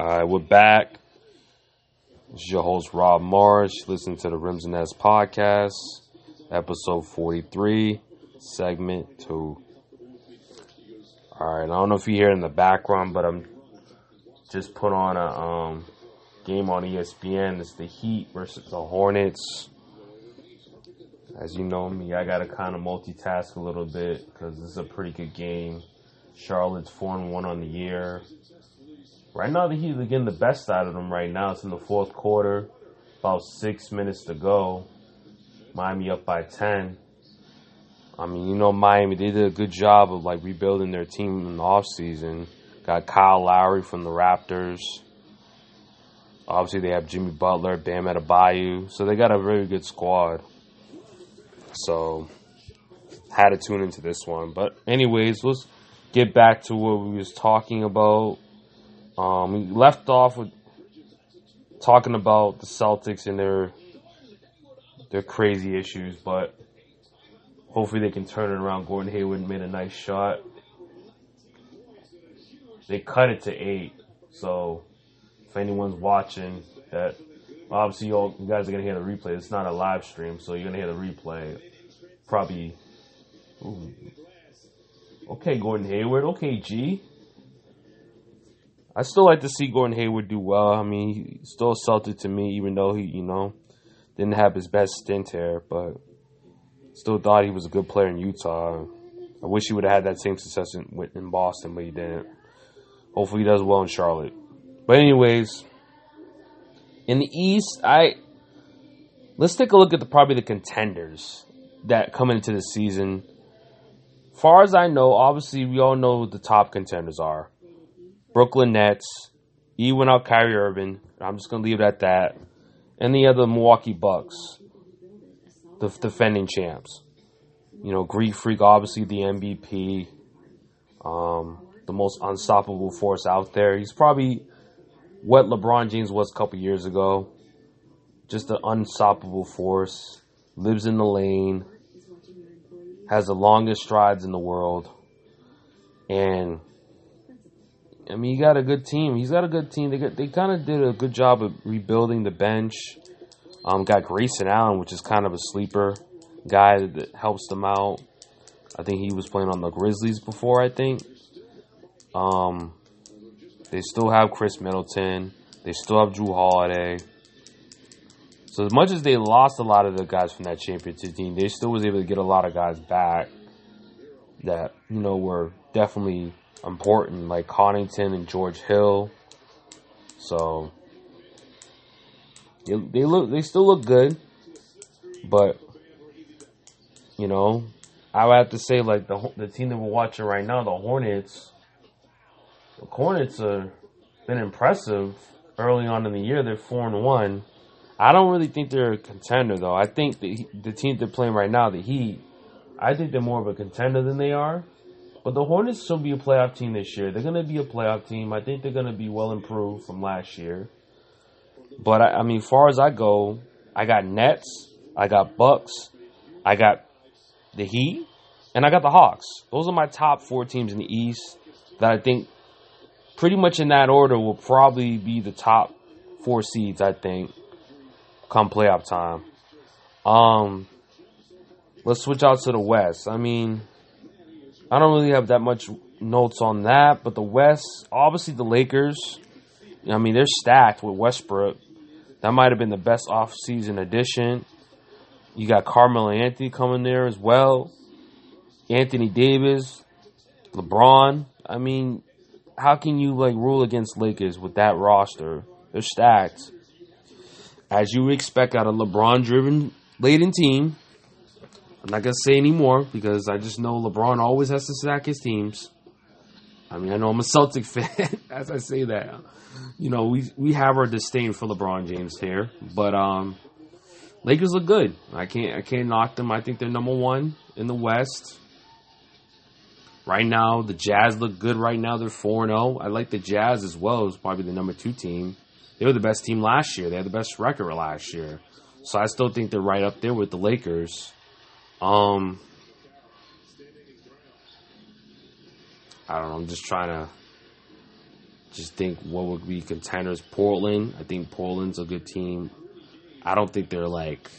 Alright, we're back. This is your host Rob Marsh. Listen to the Rims and Nets podcast, episode 43, segment 2. Alright, I don't know if you hear in the background, but I'm just put on a um, game on ESPN. It's the Heat versus the Hornets. As you know me, I gotta kind of multitask a little bit because this is a pretty good game. Charlotte's 4 and 1 on the year. Right now, the Heat are getting the best out of them right now. It's in the fourth quarter, about six minutes to go. Miami up by 10. I mean, you know, Miami, they did a good job of like rebuilding their team in the offseason. Got Kyle Lowry from the Raptors. Obviously, they have Jimmy Butler, Bam Adebayo. So they got a very good squad. So, had to tune into this one. But, anyways, let's get back to what we was talking about. Um, we left off with talking about the Celtics and their their crazy issues, but hopefully they can turn it around. Gordon Hayward made a nice shot. They cut it to eight, so if anyone's watching, that obviously you, you guys are gonna hear the replay. It's not a live stream, so you're gonna hear the replay. Probably. Ooh. Okay, Gordon Hayward. Okay, G. I still like to see Gordon Hayward do well. I mean, he's still Celtic to me, even though he, you know, didn't have his best stint here, but still thought he was a good player in Utah. I wish he would have had that same success in, in Boston, but he didn't. Hopefully, he does well in Charlotte. But anyways, in the East, I let's take a look at the probably the contenders that come into the season. Far as I know, obviously we all know the top contenders are. Brooklyn Nets, even without Kyrie Irving. I'm just gonna leave it at that. And the other Milwaukee Bucks, the defending champs. You know, Greek Freak, obviously the MVP, um, the most unstoppable force out there. He's probably what LeBron James was a couple years ago. Just an unstoppable force. Lives in the lane. Has the longest strides in the world. And I mean, he got a good team. He's got a good team. They got, they kind of did a good job of rebuilding the bench. Um, got Grayson Allen, which is kind of a sleeper guy that helps them out. I think he was playing on the Grizzlies before. I think. Um, they still have Khris Middleton. They still have Jrue Holiday. So as much as they lost a lot of the guys from that championship team, they still was able to get a lot of guys back that you know were definitely important, like Connaughton and George Hill. So they, they look, they still look good, but you know, I would have to say like the the team that we're watching right now, the Hornets. The Hornets are been impressive early on in the year. They're four and one. I don't really think they're a contender though. I think the the team they're playing right now, the Heat, I think they're more of a contender than they are. But the Hornets should be a playoff team this year. They're going to be a playoff team. I think they're going to be well improved from last year. But I, I mean, far as I go, I got Nets, I got Bucks, I got the Heat, and I got the Hawks. Those are my top four teams in the East that I think, pretty much in that order, will probably be the top four seeds. I think come playoff time. Um, let's switch out to the West. I mean. I don't really have that much notes on that, but the West, obviously the Lakers. I mean, they're stacked with Westbrook. That might have been the best off-season addition. You got Carmelo Anthony coming there as well. Anthony Davis, LeBron. I mean, how can you like rule against Lakers with that roster? They're stacked. As you would expect out of LeBron-driven laden team, I'm not gonna say anymore because I just know LeBron always has to sack his teams. I mean, I know I'm a Celtic fan as I say that. You know, we we have our disdain for LeBron James here, but um, Lakers look good. I can't I can't knock them. I think they're number one in the West. Right now, the Jazz look good. Right now, they're four zero. I like the Jazz as well. It's probably the number two team. They were the best team last year. They had the best record last year. So I still think they're right up there with the Lakers. Um, I don't know. I'm just trying to just think what would be contenders. Portland, I think Portland's a good team. I don't think they're like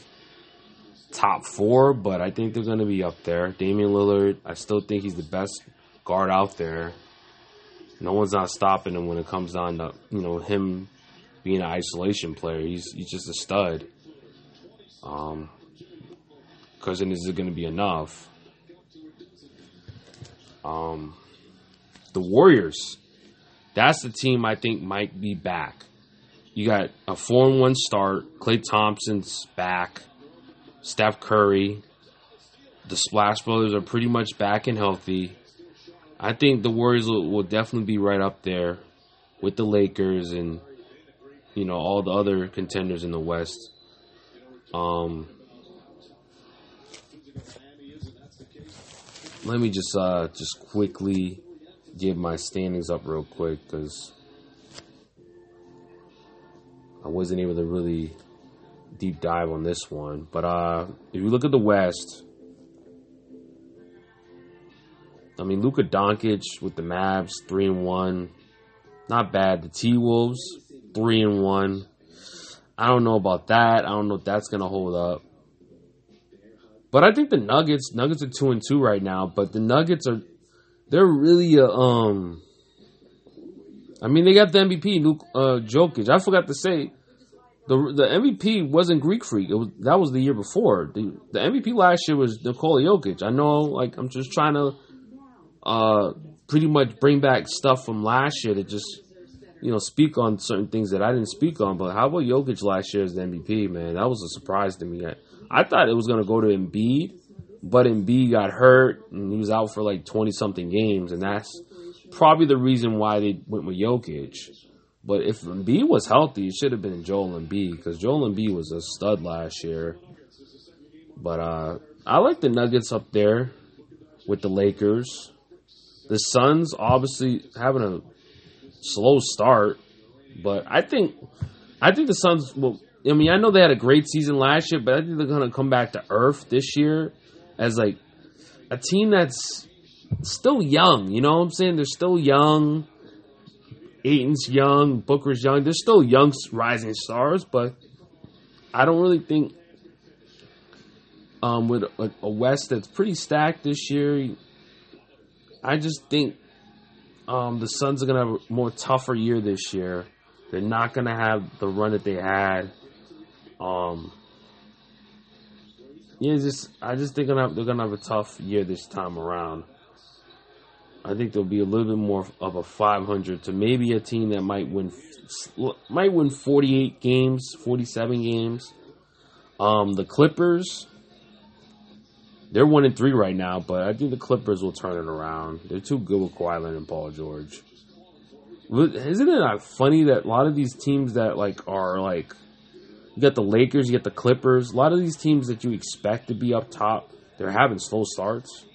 top four, but I think they're going to be up there. Damian Lillard, I still think he's the best guard out there. No one's not stopping him when it comes down to you know him being an isolation player. He's he's just a stud. Um, because then is it going to be enough? Um, the Warriors, that's the team I think might be back. You got a four and one start. Klay Thompson's back. Steph Curry. The Splash Brothers are pretty much back and healthy. I think the Warriors will, will definitely be right up there with the Lakers and you know all the other contenders in the West. Um, let me just uh, just quickly give my standings up real quick because I wasn't able to really deep dive on this one. But uh, if you look at the West, I mean Luka Doncic with the Mavs three and one, not bad. The T Wolves three and one. I don't know about that. I don't know if that's gonna hold up. But I think the Nuggets, Nuggets are two and two right now. But the Nuggets are, they're really a, um. I mean, they got the MVP, Luke uh, Jokic. I forgot to say, the the MVP wasn't Greek Freak. It was that was the year before. The the MVP last year was Nikola Jokic. I know, like I'm just trying to, uh, pretty much bring back stuff from last year to just, you know, speak on certain things that I didn't speak on. But how about Jokic last year as the MVP? Man, that was a surprise to me. I, I thought it was going to go to Embiid, but Embiid got hurt and he was out for like 20 something games, and that's probably the reason why they went with Jokic. But if Embiid was healthy, it should have been Joel Embiid because Joel Embiid was a stud last year. But uh, I like the Nuggets up there with the Lakers. The Suns obviously having a slow start, but I think I think the Suns will I mean, I know they had a great season last year, but I think they're going to come back to earth this year as like a team that's still young. You know what I'm saying? They're still young. Ayton's young, Booker's young. They're still young rising stars, but I don't really think um, with a, a West that's pretty stacked this year. I just think um, the Suns are gonna have a more tougher year this year. They're not gonna have the run that they had um, yeah, just I just think gonna they're gonna have a tough year this time around. I think there'll be a little bit more of a 500 to maybe a team that might win might win 48 games, 47 games. Um, the Clippers, they're one and three right now, but I think the Clippers will turn it around. They're too good with Kawhi Leonard and Paul George. Isn't it funny that a lot of these teams that like are like you got the Lakers, you got the Clippers. A lot of these teams that you expect to be up top, they're having slow starts.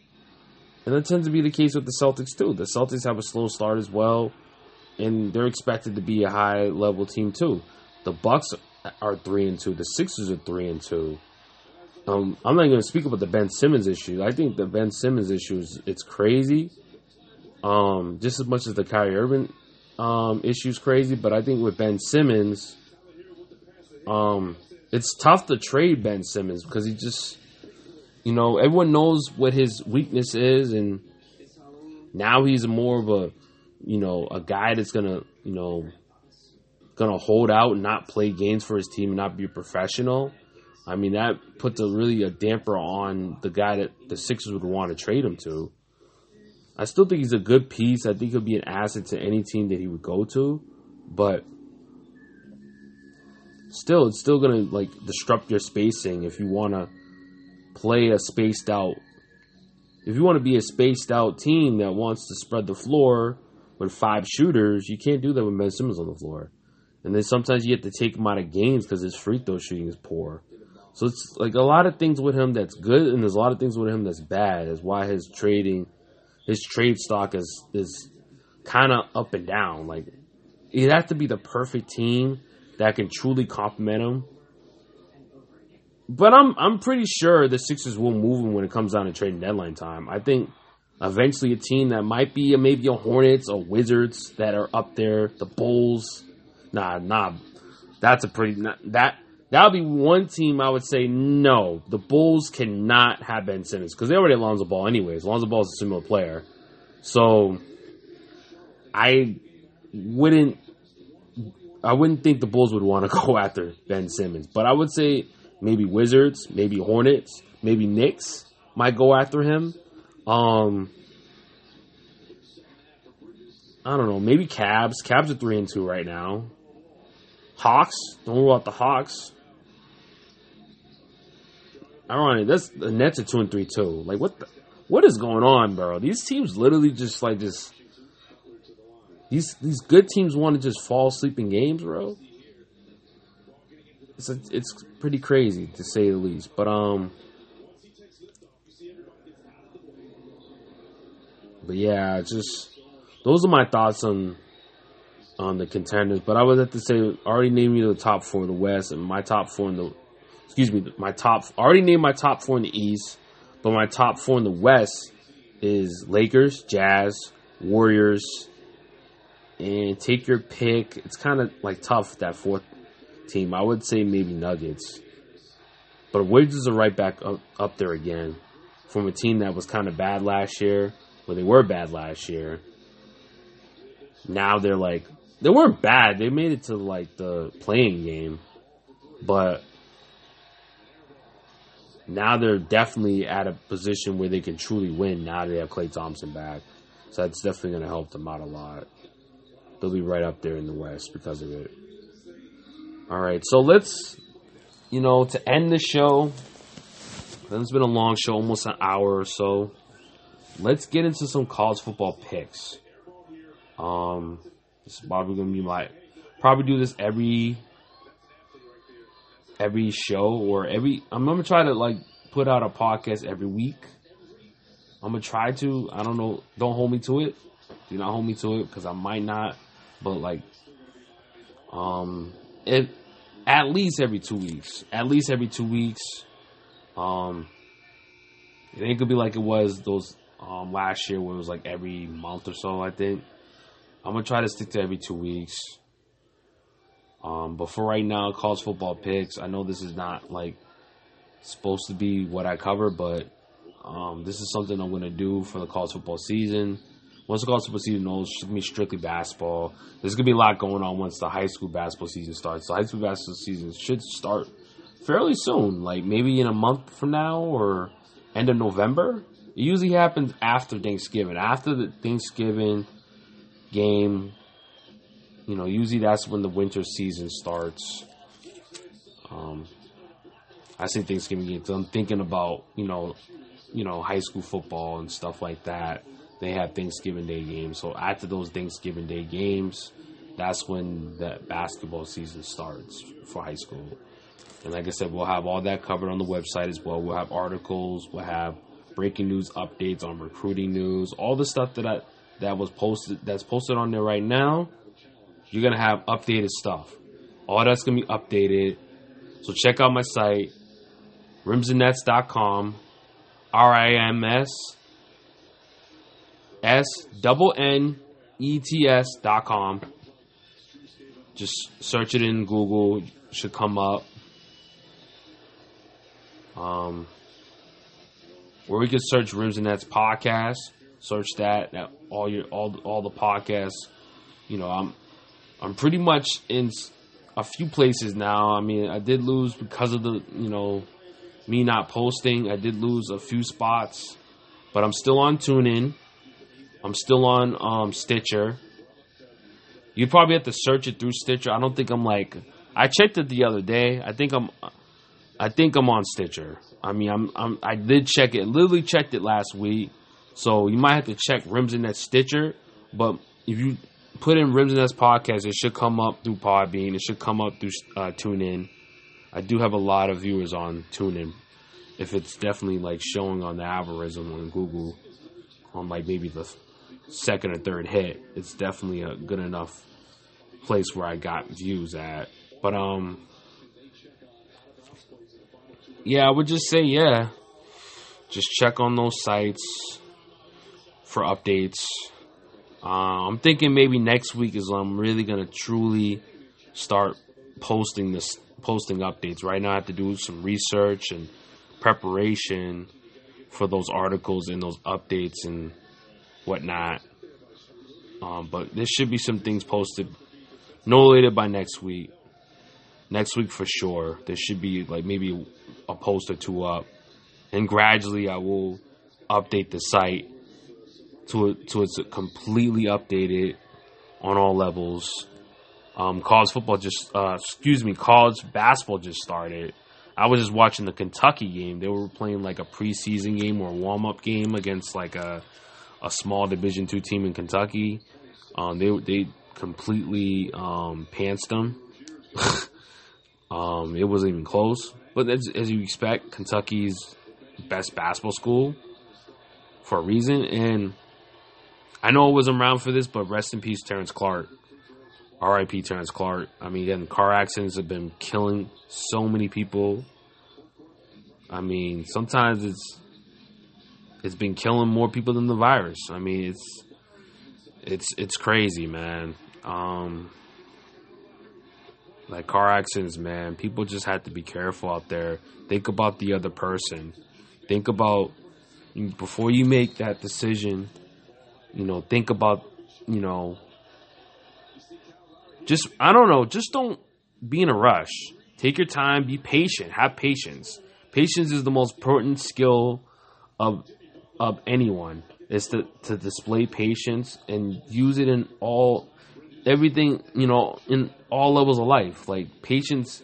And that tends to be the case with the Celtics too. The Celtics have a slow start as well, and they're expected to be a high level team too. The Bucks are three and two. The Sixers are three and two. Um, I'm not going to speak about the Ben Simmons issue. I think the Ben Simmons issue is it's crazy. Um, just as much as the Kyrie Irving um, issue is crazy, but I think with Ben Simmons, um, it's tough to trade Ben Simmons because he just, you know, everyone knows what his weakness is, and now he's more of a, you know, a guy that's gonna, you know, gonna hold out and not play games for his team and not be a professional. I mean, that puts a really a damper on the guy that the Sixers would want to trade him to. I still think he's a good piece. I think he'll be an asset to any team that he would go to, but still, it's still gonna like disrupt your spacing if you want to play a spaced out. If you want to be a spaced out team that wants to spread the floor with five shooters, you can't do that with Ben Simmons on the floor. And then sometimes you have to take him out of games because his free throw shooting is poor. So it's like a lot of things with him that's good, and there's a lot of things with him that's bad. Is why his trading, his trade stock is is kind of up and down. Like it has to be the perfect team that can truly complement him. But I'm I'm pretty sure the Sixers will move him when it comes down to trading deadline time. I think eventually a team that might be a, maybe a Hornets or Wizards that are up there. The Bulls, nah, nah, that's a pretty that that would be one team I would say no. The Bulls cannot have Ben Simmons because they already have Lonzo Ball anyways. Lonzo Ball is a similar player, so I wouldn't I wouldn't think the Bulls would want to go after Ben Simmons, but I would say maybe Wizards, maybe Hornets, maybe Knicks might go after him. Um, I don't know, maybe Cavs. Cavs are three and two right now. Hawks, don't worry about the Hawks. I don't know. That's the Nets are two and three too. Like what? The, what is going on, bro? These teams literally just like just these these good teams want to just fall asleep in games, bro. It's a, it's pretty crazy to say the least. But um, but yeah, just those are my thoughts on on the contenders. But I would have to say, already named you the top four in the West, and my top four in the excuse me, my top already named my top four in the East, but my top four in the West is Lakers, Jazz, Warriors, and take your pick. It's kind of like tough that fourth team. I would say maybe Nuggets, but Wizards are right back up, up there again from a team that was kind of bad last year. Well, they were bad last year. Now they're like they weren't bad. They made it to like the play-in game, but now they're definitely at a position where they can truly win. Now that they have Klay Thompson back, so that's definitely going to help them out a lot. They'll be right up there in the West because of it. All right, so let's, you know, to end the show. It's been a long show, almost an hour or so. Let's get into some college football picks. Um, this is probably gonna be my probably do this every every show or every. I'm gonna try to like put out a podcast every week. I'm gonna try to. I don't know. Don't hold me to it. Do not hold me to it because I might not. But like, um, it at least every two weeks. At least every two weeks. Um, it ain't gonna be like it was those um last year where it was like every month or so. I think I'm gonna try to stick to every two weeks. Um, but for right now, college football picks. I know this is not like supposed to be what I cover, but um, this is something I'm gonna do for the college football season. Once the college football season knows, it's gonna be strictly basketball. There's gonna be a lot going on once the high school basketball season starts. The high school basketball season should start fairly soon, like maybe in a month from now or end of November. It usually happens after Thanksgiving. After the Thanksgiving game, you know, usually that's when the winter season starts. Um, I say Thanksgiving games. I'm thinking about you know, you know, high school football and stuff like that. They have Thanksgiving Day games. So after those Thanksgiving Day games, that's when the basketball season starts for high school. And like I said, we'll have all that covered on the website as well. We'll have articles. We'll have breaking news updates on recruiting news. All the stuff that I, that was posted that's posted on there right now you're gonna have updated stuff. All that's gonna be updated. So check out my site, rimsandnets.com, R I M S S double N E T S dot com. Just search it in Google, it should come up. Um, or we could search Rims and Nets podcast. Search that. that all your all all the podcasts. You know, I'm I'm pretty much in a few places now. I mean, I did lose because of the, you know, me not posting. I did lose a few spots, but I'm still on TuneIn. I'm still on um, Stitcher. You probably have to search it through Stitcher. I don't think I'm like. I checked it the other day. I think I'm. I think I'm on Stitcher. I mean, I'm. I'm I did check it. Literally checked it last week. So you might have to check Rims in that Stitcher. But if you put in Rims and Nets podcast. It should come up through Podbean. It should come up through uh, TuneIn. I do have a lot of viewers on TuneIn. If it's definitely like showing on the algorithm on Google, on like maybe the second or third hit, it's definitely a good enough place where I got views at. But um, yeah, I would just say yeah, just check on those sites. for updates. Uh, I'm thinking maybe next week is when I'm really gonna truly start posting this, posting updates. Right now, I have to do some research and preparation for those articles and those updates and whatnot. Um, but there should be some things posted no later by next week. Next week for sure. There should be like maybe a post or two up, and gradually I will update the site to to it's completely updated on all levels. Um, college football just, uh, excuse me, college basketball just started. I was just watching the Kentucky game. They were playing like a preseason game or warm up game against like a a small Division two team in Kentucky. Um, they they completely um, pantsed them. um, it wasn't even close. But as, as you expect, Kentucky's best basketball school for a reason. And I know I wasn't around for this, but rest in peace, Terrence Clarke. R.I.P. Terrence Clarke. I mean, again, car accidents have been killing so many people. I mean, sometimes it's it's been killing more people than the virus. I mean, it's it's it's crazy, man. Um, like car accidents, man. People just have to be careful out there. Think about the other person. Think about before you make that decision. You know, think about you know. Just I don't know. Just don't be in a rush. Take your time. Be patient. Have patience. Patience is the most important skill of of anyone is to, to display patience and use it in all everything you know in all levels of life. Like patience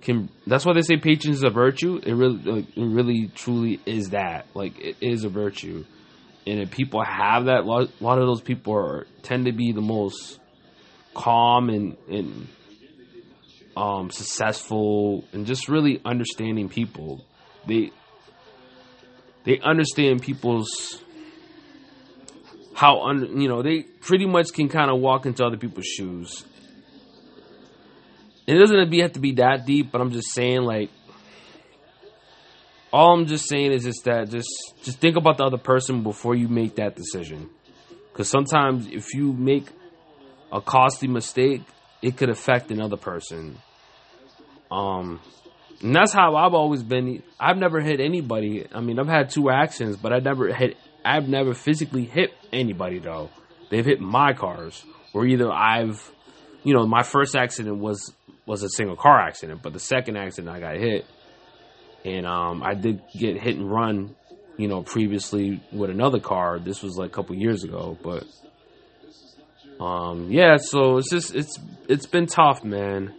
can that's why they say patience is a virtue. It really like, it really truly is that. Like it is a virtue. And if people have that a lot, of those people are tend to be the most calm and and um successful and just really understanding people. They they understand people's how un, you know they pretty much can kind of walk into other people's shoes. It doesn't have to be that deep, but I'm just saying like all I'm just saying is just that just just think about the other person before you make that decision. Because sometimes if you make a costly mistake, it could affect another person. Um, and that's how I've always been. I've never hit anybody. I mean, I've had two accidents, but I never hit I've never physically hit anybody though. They've hit my cars, or either I've, you know, my first accident was was a single car accident, but the second accident I got hit, and um, I did get hit and run, you know, previously with another car. This was like a couple years ago, but um, yeah. So it's just it's it's been tough, man.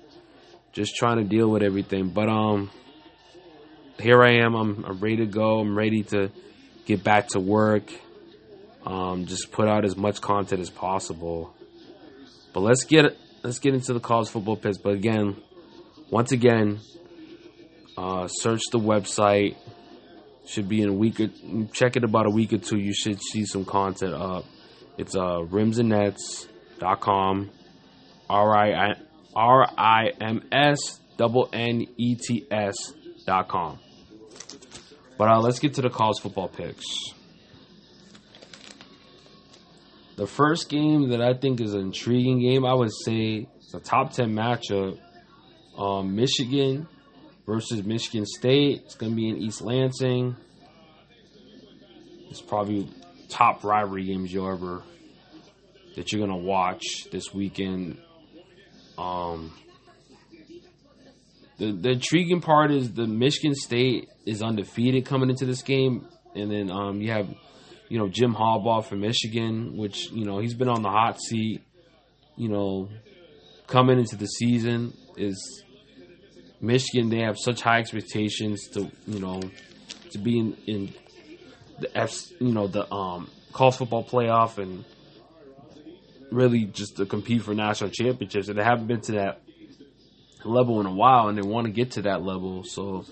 Just trying to deal with everything, but um, here I am. I'm, I'm ready to go. I'm ready to get back to work, um, just put out as much content as possible. But let's get let's get into the college football picks. But again, once again, uh, search the website. Should be in a week. Or, check it about a week or two. You should see some content up. It's uh, rimsandnets.com. R I R I M S double N E T S dot com. But uh, let's get to the college football picks. The first game that I think is an intriguing game, I would say it's a top 10 matchup. Um, Michigan versus Michigan State. It's going to be in East Lansing. It's probably top rivalry games you'll ever that you're going to watch this weekend. Um, the the intriguing part is the Michigan State is undefeated coming into this game, and then um, you have you know Jim Harbaugh from Michigan, which you know he's been on the hot seat. You know, coming into the season is Michigan. They have such high expectations to you know to be in, in the F you know the um college football playoff and really just to compete for national championships, and they haven't been to that level in a while, and they want to get to that level. So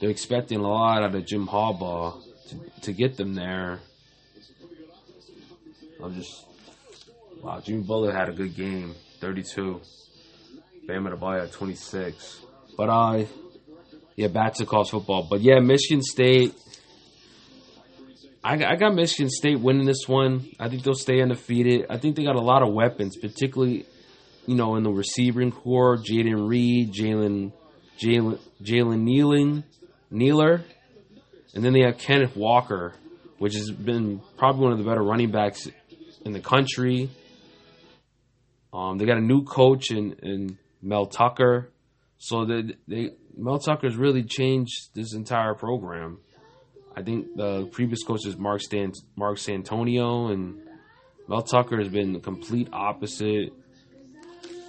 they're expecting a lot out of Jim Harbaugh to, to get them there. I'm just wow. Jimmy Butler had a good game, 32. Bam Adebayo 26. But uh, yeah, back to college football. But yeah, Michigan State. I, I got Michigan State winning this one. I think they'll stay undefeated. I think they got a lot of weapons, particularly, you know, in the receiving corps. Jayden Reed, Jalen, Jalen, Jalen Kneeling, Nealer, and then they have Kenneth Walker, which has been probably one of the better running backs in the country. Um, they got a new coach in, in Mel Tucker, so they, they Mel Tucker's really changed this entire program. I think the previous coach is Mark Stan Mark Santonio, and Mel Tucker has been the complete opposite.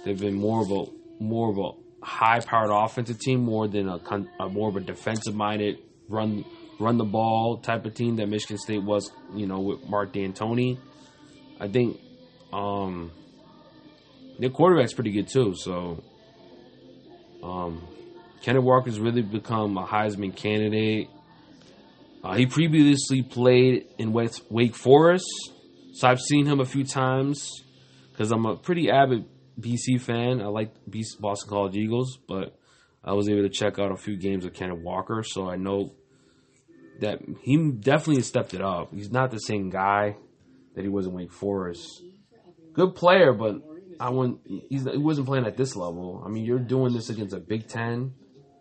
They've been more of a more of a high-powered offensive team more than a, a more of a defensive-minded run run the ball type of team that Michigan State was. You know, with Mark D'Antoni. I think um, their quarterback's pretty good too. So, um, Kenneth Walker's really become a Heisman candidate. Uh, he previously played in West, Wake Forest, so I've seen him a few times because I'm a pretty avid BC fan. I like Boston College Eagles, but I was able to check out a few games of Kenneth Walker, so I know that he definitely stepped it up. He's not the same guy that he was in Wake Forest. Good player, but I wouldn't. he wasn't playing at this level. I mean, you're doing this against a Big Ten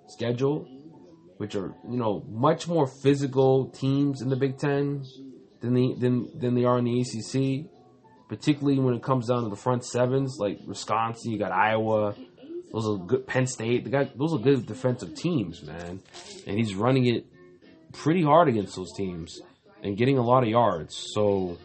schedule which are you know much more physical teams in the Big Ten than the than than they are in the ACC. Particularly when it comes down to the front sevens, like Wisconsin, you got Iowa. Those are good. Penn State, they got those are good defensive teams, man. And he's running it pretty hard against those teams and getting a lot of yards. So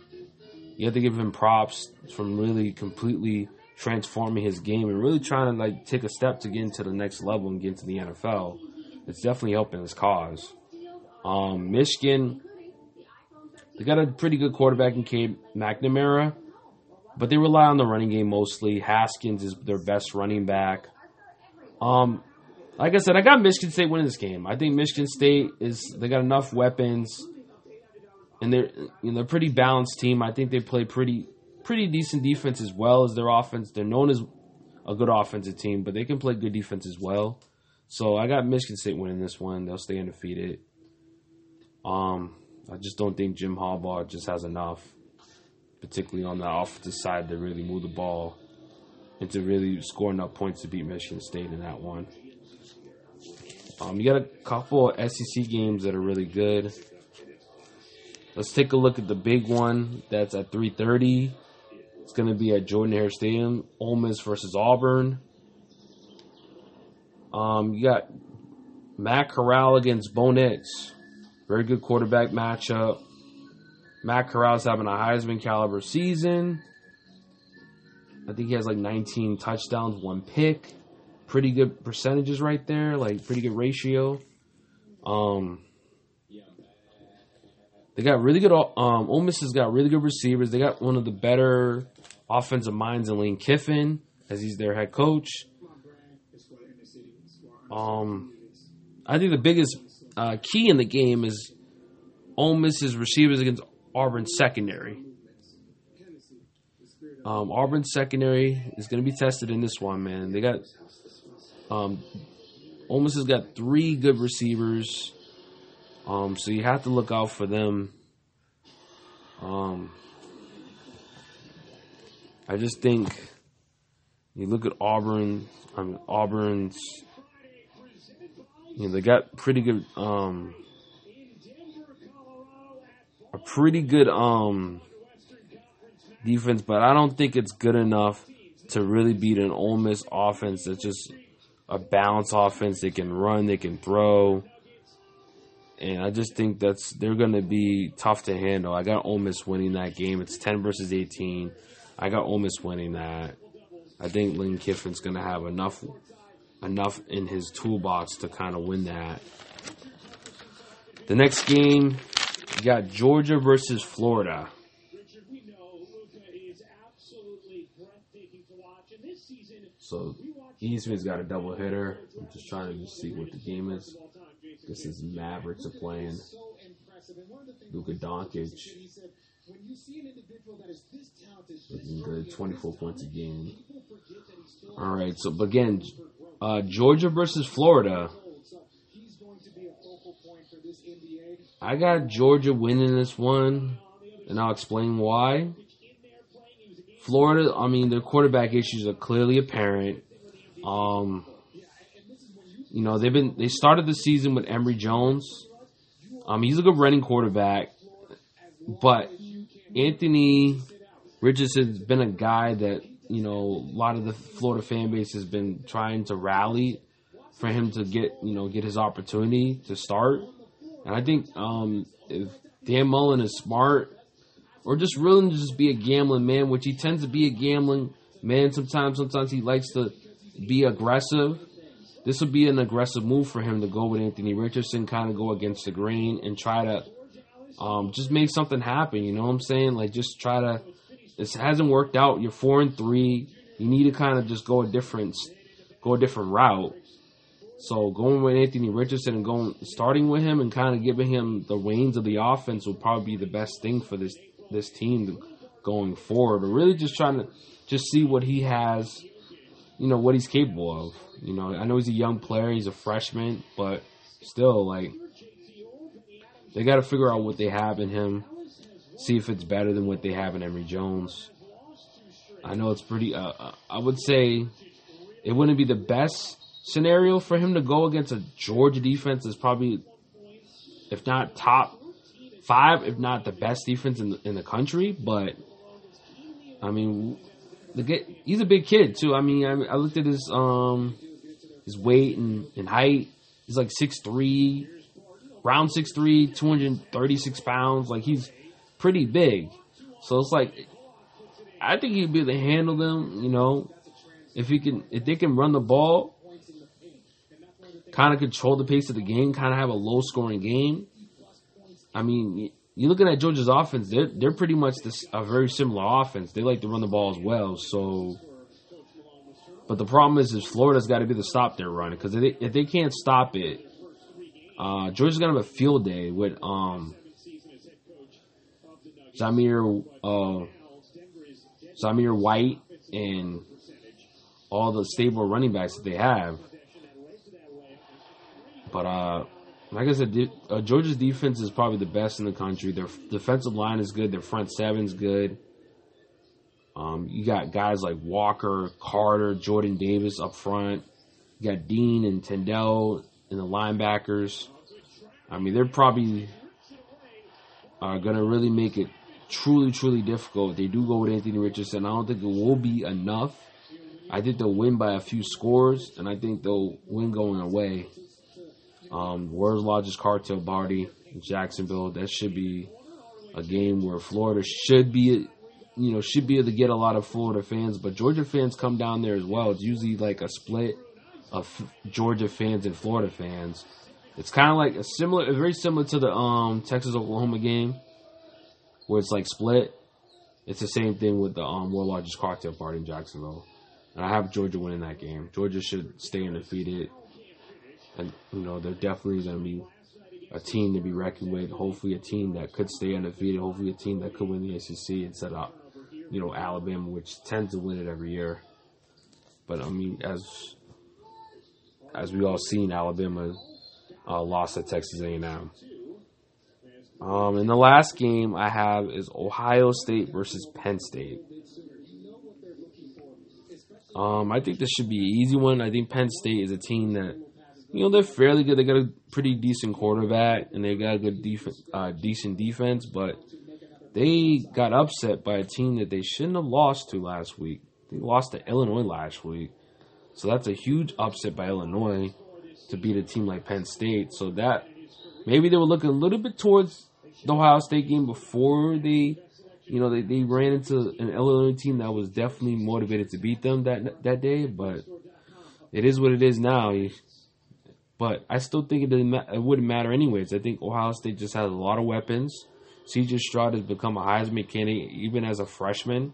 you have to give him props from really completely transforming his game and really trying to like take a step to get into the next level and get into the NFL it's definitely helping his cause. Um, Michigan, they got a pretty good quarterback in Cade McNamara, but they rely on the running game mostly. Haskins is their best running back. Um, like I said, I got Michigan State winning this game. I think Michigan State is they got enough weapons, and they're you know, they're a pretty balanced team. I think they play pretty pretty decent defense as well as their offense. They're known as a good offensive team, but they can play good defense as well. So I got Michigan State winning this one. They'll stay undefeated. Um, I just don't think Jim Harbaugh just has enough, particularly on the offensive side, to really move the ball and to really score enough points to beat Michigan State in that one. Um, you got a couple of SEC games that are really good. Let's take a look at the big one that's at 3:30. It's going to be at Jordan Hare Stadium. Ole Miss versus Auburn. Um, you got Matt Corral against Bo Nix. Very good quarterback matchup. Matt Corral's having a Heisman caliber season. I think he has like 19 touchdowns, one pick. Pretty good percentages right there, like pretty good ratio. Um, they got really good. Um, Ole Miss has got really good receivers. They got one of the better offensive minds in Lane Kiffin, as he's their head coach. Um, I think the biggest uh, key in the game is Ole Miss's receivers against Auburn's secondary. Um, Auburn's secondary is going to be tested in this one, man. They got um, Ole Miss has got three good receivers, um, so you have to look out for them. Um, I just think you look at Auburn. I mean, Auburn's you know, they got pretty good, um, a pretty good, um, defense, but I don't think it's good enough to really beat an Ole Miss offense that's just a balanced offense. They can run, they can throw. And I just think that's they're going to be tough to handle. I got Ole Miss winning that game. It's 10 versus 18. I got Ole Miss winning that. I think Lane Kiffin's going to have enough enough in his toolbox to kind of win that. The next game, you got Georgia versus Florida. So Eastman's got a double hitter. I'm just trying to see what the game is. This is Mavericks are playing. Luka Doncic. Looking good, 24 points a game. All right, so again, uh, Georgia versus Florida. I got Georgia winning this one, and I'll explain why. Florida, I mean, their quarterback issues are clearly apparent. Um, you know, they've been they started the season with Emory Jones. Um, he's a good running quarterback, but Anthony Richardson's been a guy that you know a lot of the Florida fan base has been trying to rally for him to get you know get his opportunity to start. And I think um, if Dan Mullen is smart or just willing to just be a gambling man, which he tends to be a gambling man sometimes. Sometimes he likes to be aggressive. This would be an aggressive move for him to go with Anthony Richardson, kind of go against the grain and try to um, just make something happen. You know what I'm saying? Like just try to. This hasn't worked out. You're four and three. You need to kind of just go a different, go a different route. So going with Anthony Richardson and going starting with him and kind of giving him the reins of the offense will probably be the best thing for this this team going forward. But really just trying to just see what he has, you know, what he's capable of. You know, I know he's a young player, he's a freshman, but still like they got to figure out what they have in him, see if it's better than what they have in Emory Jones. I know it's pretty. Uh, uh I would say it wouldn't be the best scenario for him to go against a Georgia defense is probably, if not top five, if not the best defense in the, in the country. But I mean, the he's a big kid too. I mean, I, I looked at his um his weight and, and height. He's like six three, round 6'3", 236 pounds. Like he's pretty big. So it's like I think he'd be able to handle them. You know, if he can, if they can run the ball kind of control the pace of the game, kind of have a low scoring game. I mean, you're looking at Georgia's offense; they're they're pretty much this, a very similar offense. They like to run the ball as well. So, but the problem is, is Florida's got to be the stop they're running because if they, if they can't stop it, uh, Georgia's gonna have a field day with um Zamir uh, Zamir White and all the stable running backs that they have. But uh, like I said, uh, Georgia's defense is probably the best in the country. Their defensive line is good. Their front seven's good. Um, you got guys like Walker, Carter, Jordan Davis up front. You got Dean and Tindall in the linebackers. I mean, they're probably uh, going to really make it truly, truly difficult. If they do go with Anthony Richardson. I don't think it will be enough. I think they'll win by a few scores, and I think they'll win going away. Um, world's largest cocktail party in Jacksonville. That should be a game where Florida should be, you know, should be able to get a lot of Florida fans, but Georgia fans come down there as well. It's usually like a split of Georgia fans and Florida fans. It's kind of like a similar, very similar to the um, Texas Oklahoma game, where it's like split. It's the same thing with the um, world largest cocktail party in Jacksonville, and I have Georgia winning that game. Georgia should stay undefeated and you know they're definitely going to be a team to be reckoned with. Hopefully, a team that could stay undefeated. Hopefully, a team that could win the SEC instead of you know Alabama, which tends to win it every year. But I mean, as as we all seen, Alabama uh, lost at Texas A&M. Um, and the last game I have is Ohio State versus Penn State. Um, I think this should be an easy one. I think Penn State is a team that you know, they're fairly good. They got a pretty decent quarterback and they got a good defense, uh, decent defense, but they got upset by a team that they shouldn't have lost to last week. They lost to Illinois last week. So that's a huge upset by Illinois to beat a team like Penn State. So that maybe they were looking a little bit towards the Ohio State game before they, you know, they, they ran into an Illinois team that was definitely motivated to beat them that that day. But it is what it is now. But I still think it didn't. Ma- it wouldn't matter anyways. I think Ohio State just has a lot of weapons. C.J. Stroud has become a Heisman candidate even as a freshman.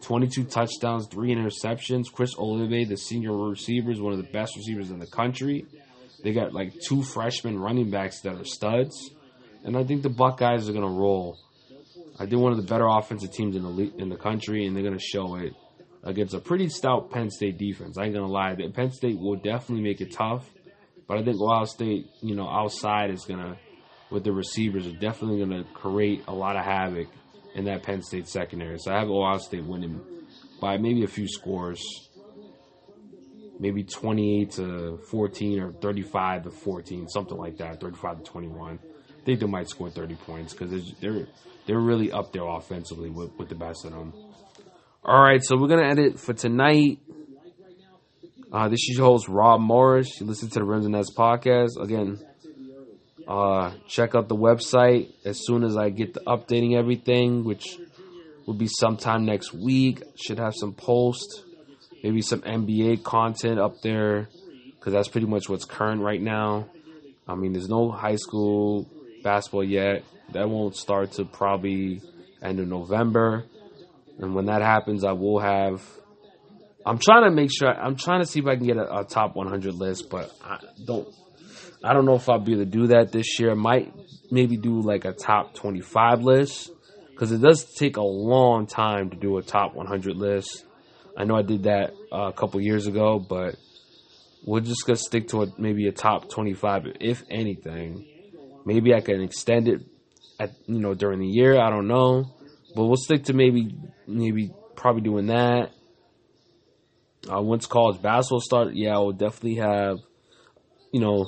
22 touchdowns, three interceptions. Chris Olave, the senior receiver, is one of the best receivers in the country. They got like two freshman running backs that are studs, and I think the Buckeyes are gonna roll. I think one of the better offensive teams in the in the country, and they're gonna show it against a pretty stout Penn State defense. I ain't gonna lie, Penn State will definitely make it tough. But I think Ohio State, you know, outside is gonna with the receivers are definitely to create a lot of havoc in that Penn State secondary. So I have Ohio State winning by maybe a few scores, maybe 28 to 14 or 35 to 14, something like that, 35 to 21. I think they might score 30 points because they're they're really up there offensively with, with the best of them. All right, so we're gonna end it for tonight. Uh, this is your host Rob Morris. You listen to the Rims and Nets podcast again. Uh, check out the website as soon as I get to updating everything, which will be sometime next week. Should have some posts, maybe some NBA content up there, because that's pretty much what's current right now. I mean, there's no high school basketball yet. That won't start to probably end of November. And when that happens, I will have. I'm trying to make sure. I'm trying to see if I can get a, a top 100 list, but I don't. I don't know if I'll be able to do that this year. Might maybe do like a top 25 list because it does take a long time to do a top 100 list. I know I did that uh, a couple years ago, but we're just gonna stick to a, maybe a top 25, if anything. Maybe I can extend it at you know during the year. I don't know, but we'll stick to maybe maybe probably doing that. Uh, once college basketball starts, yeah, I will definitely have you know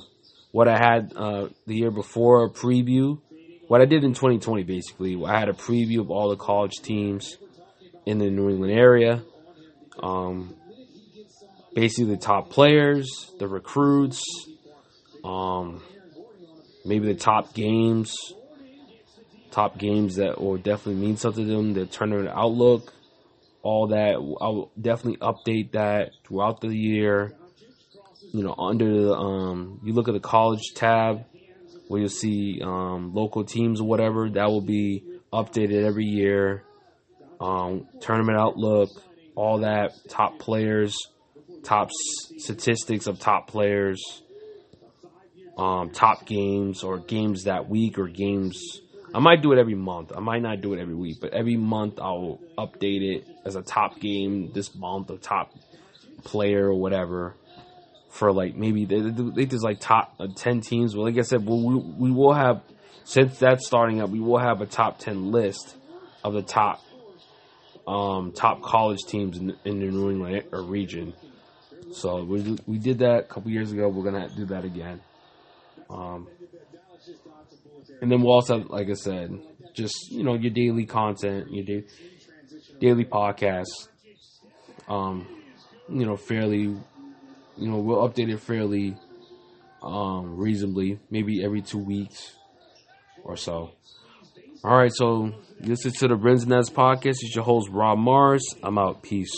what I had uh, the year before a preview. What I did in 2020, basically, I had a preview of all the college teams in the New England area. Um, basically, the top players, the recruits, um, maybe the top games, top games that will definitely mean something to them, the tournament outlook, all that. I'll definitely update that throughout the year. You know, under the um, you look at the college tab where you'll see um, local teams or whatever. That will be updated every year. Um, tournament outlook, all that, top players, top statistics of top players, um, top games or games that week or games I might do it every month. I might not do it every week, but every month I'll update it as a top game this month, a top player or whatever. For like maybe they, they, there's like top uh, ten teams. Well, like I said, well, we we will have since that's starting up, we will have a top ten list of the top um, top college teams in, in the New England region. So we we did that a couple years ago. We're gonna do that again. Um, and then we'll also, like I said, just you know your daily content, your da- daily podcast. Um, you know, fairly, you know, we'll update it fairly, um, reasonably, maybe every two weeks or so. All right, so this is to the Nets podcast. It's your host Rob Morris. I'm out. Peace.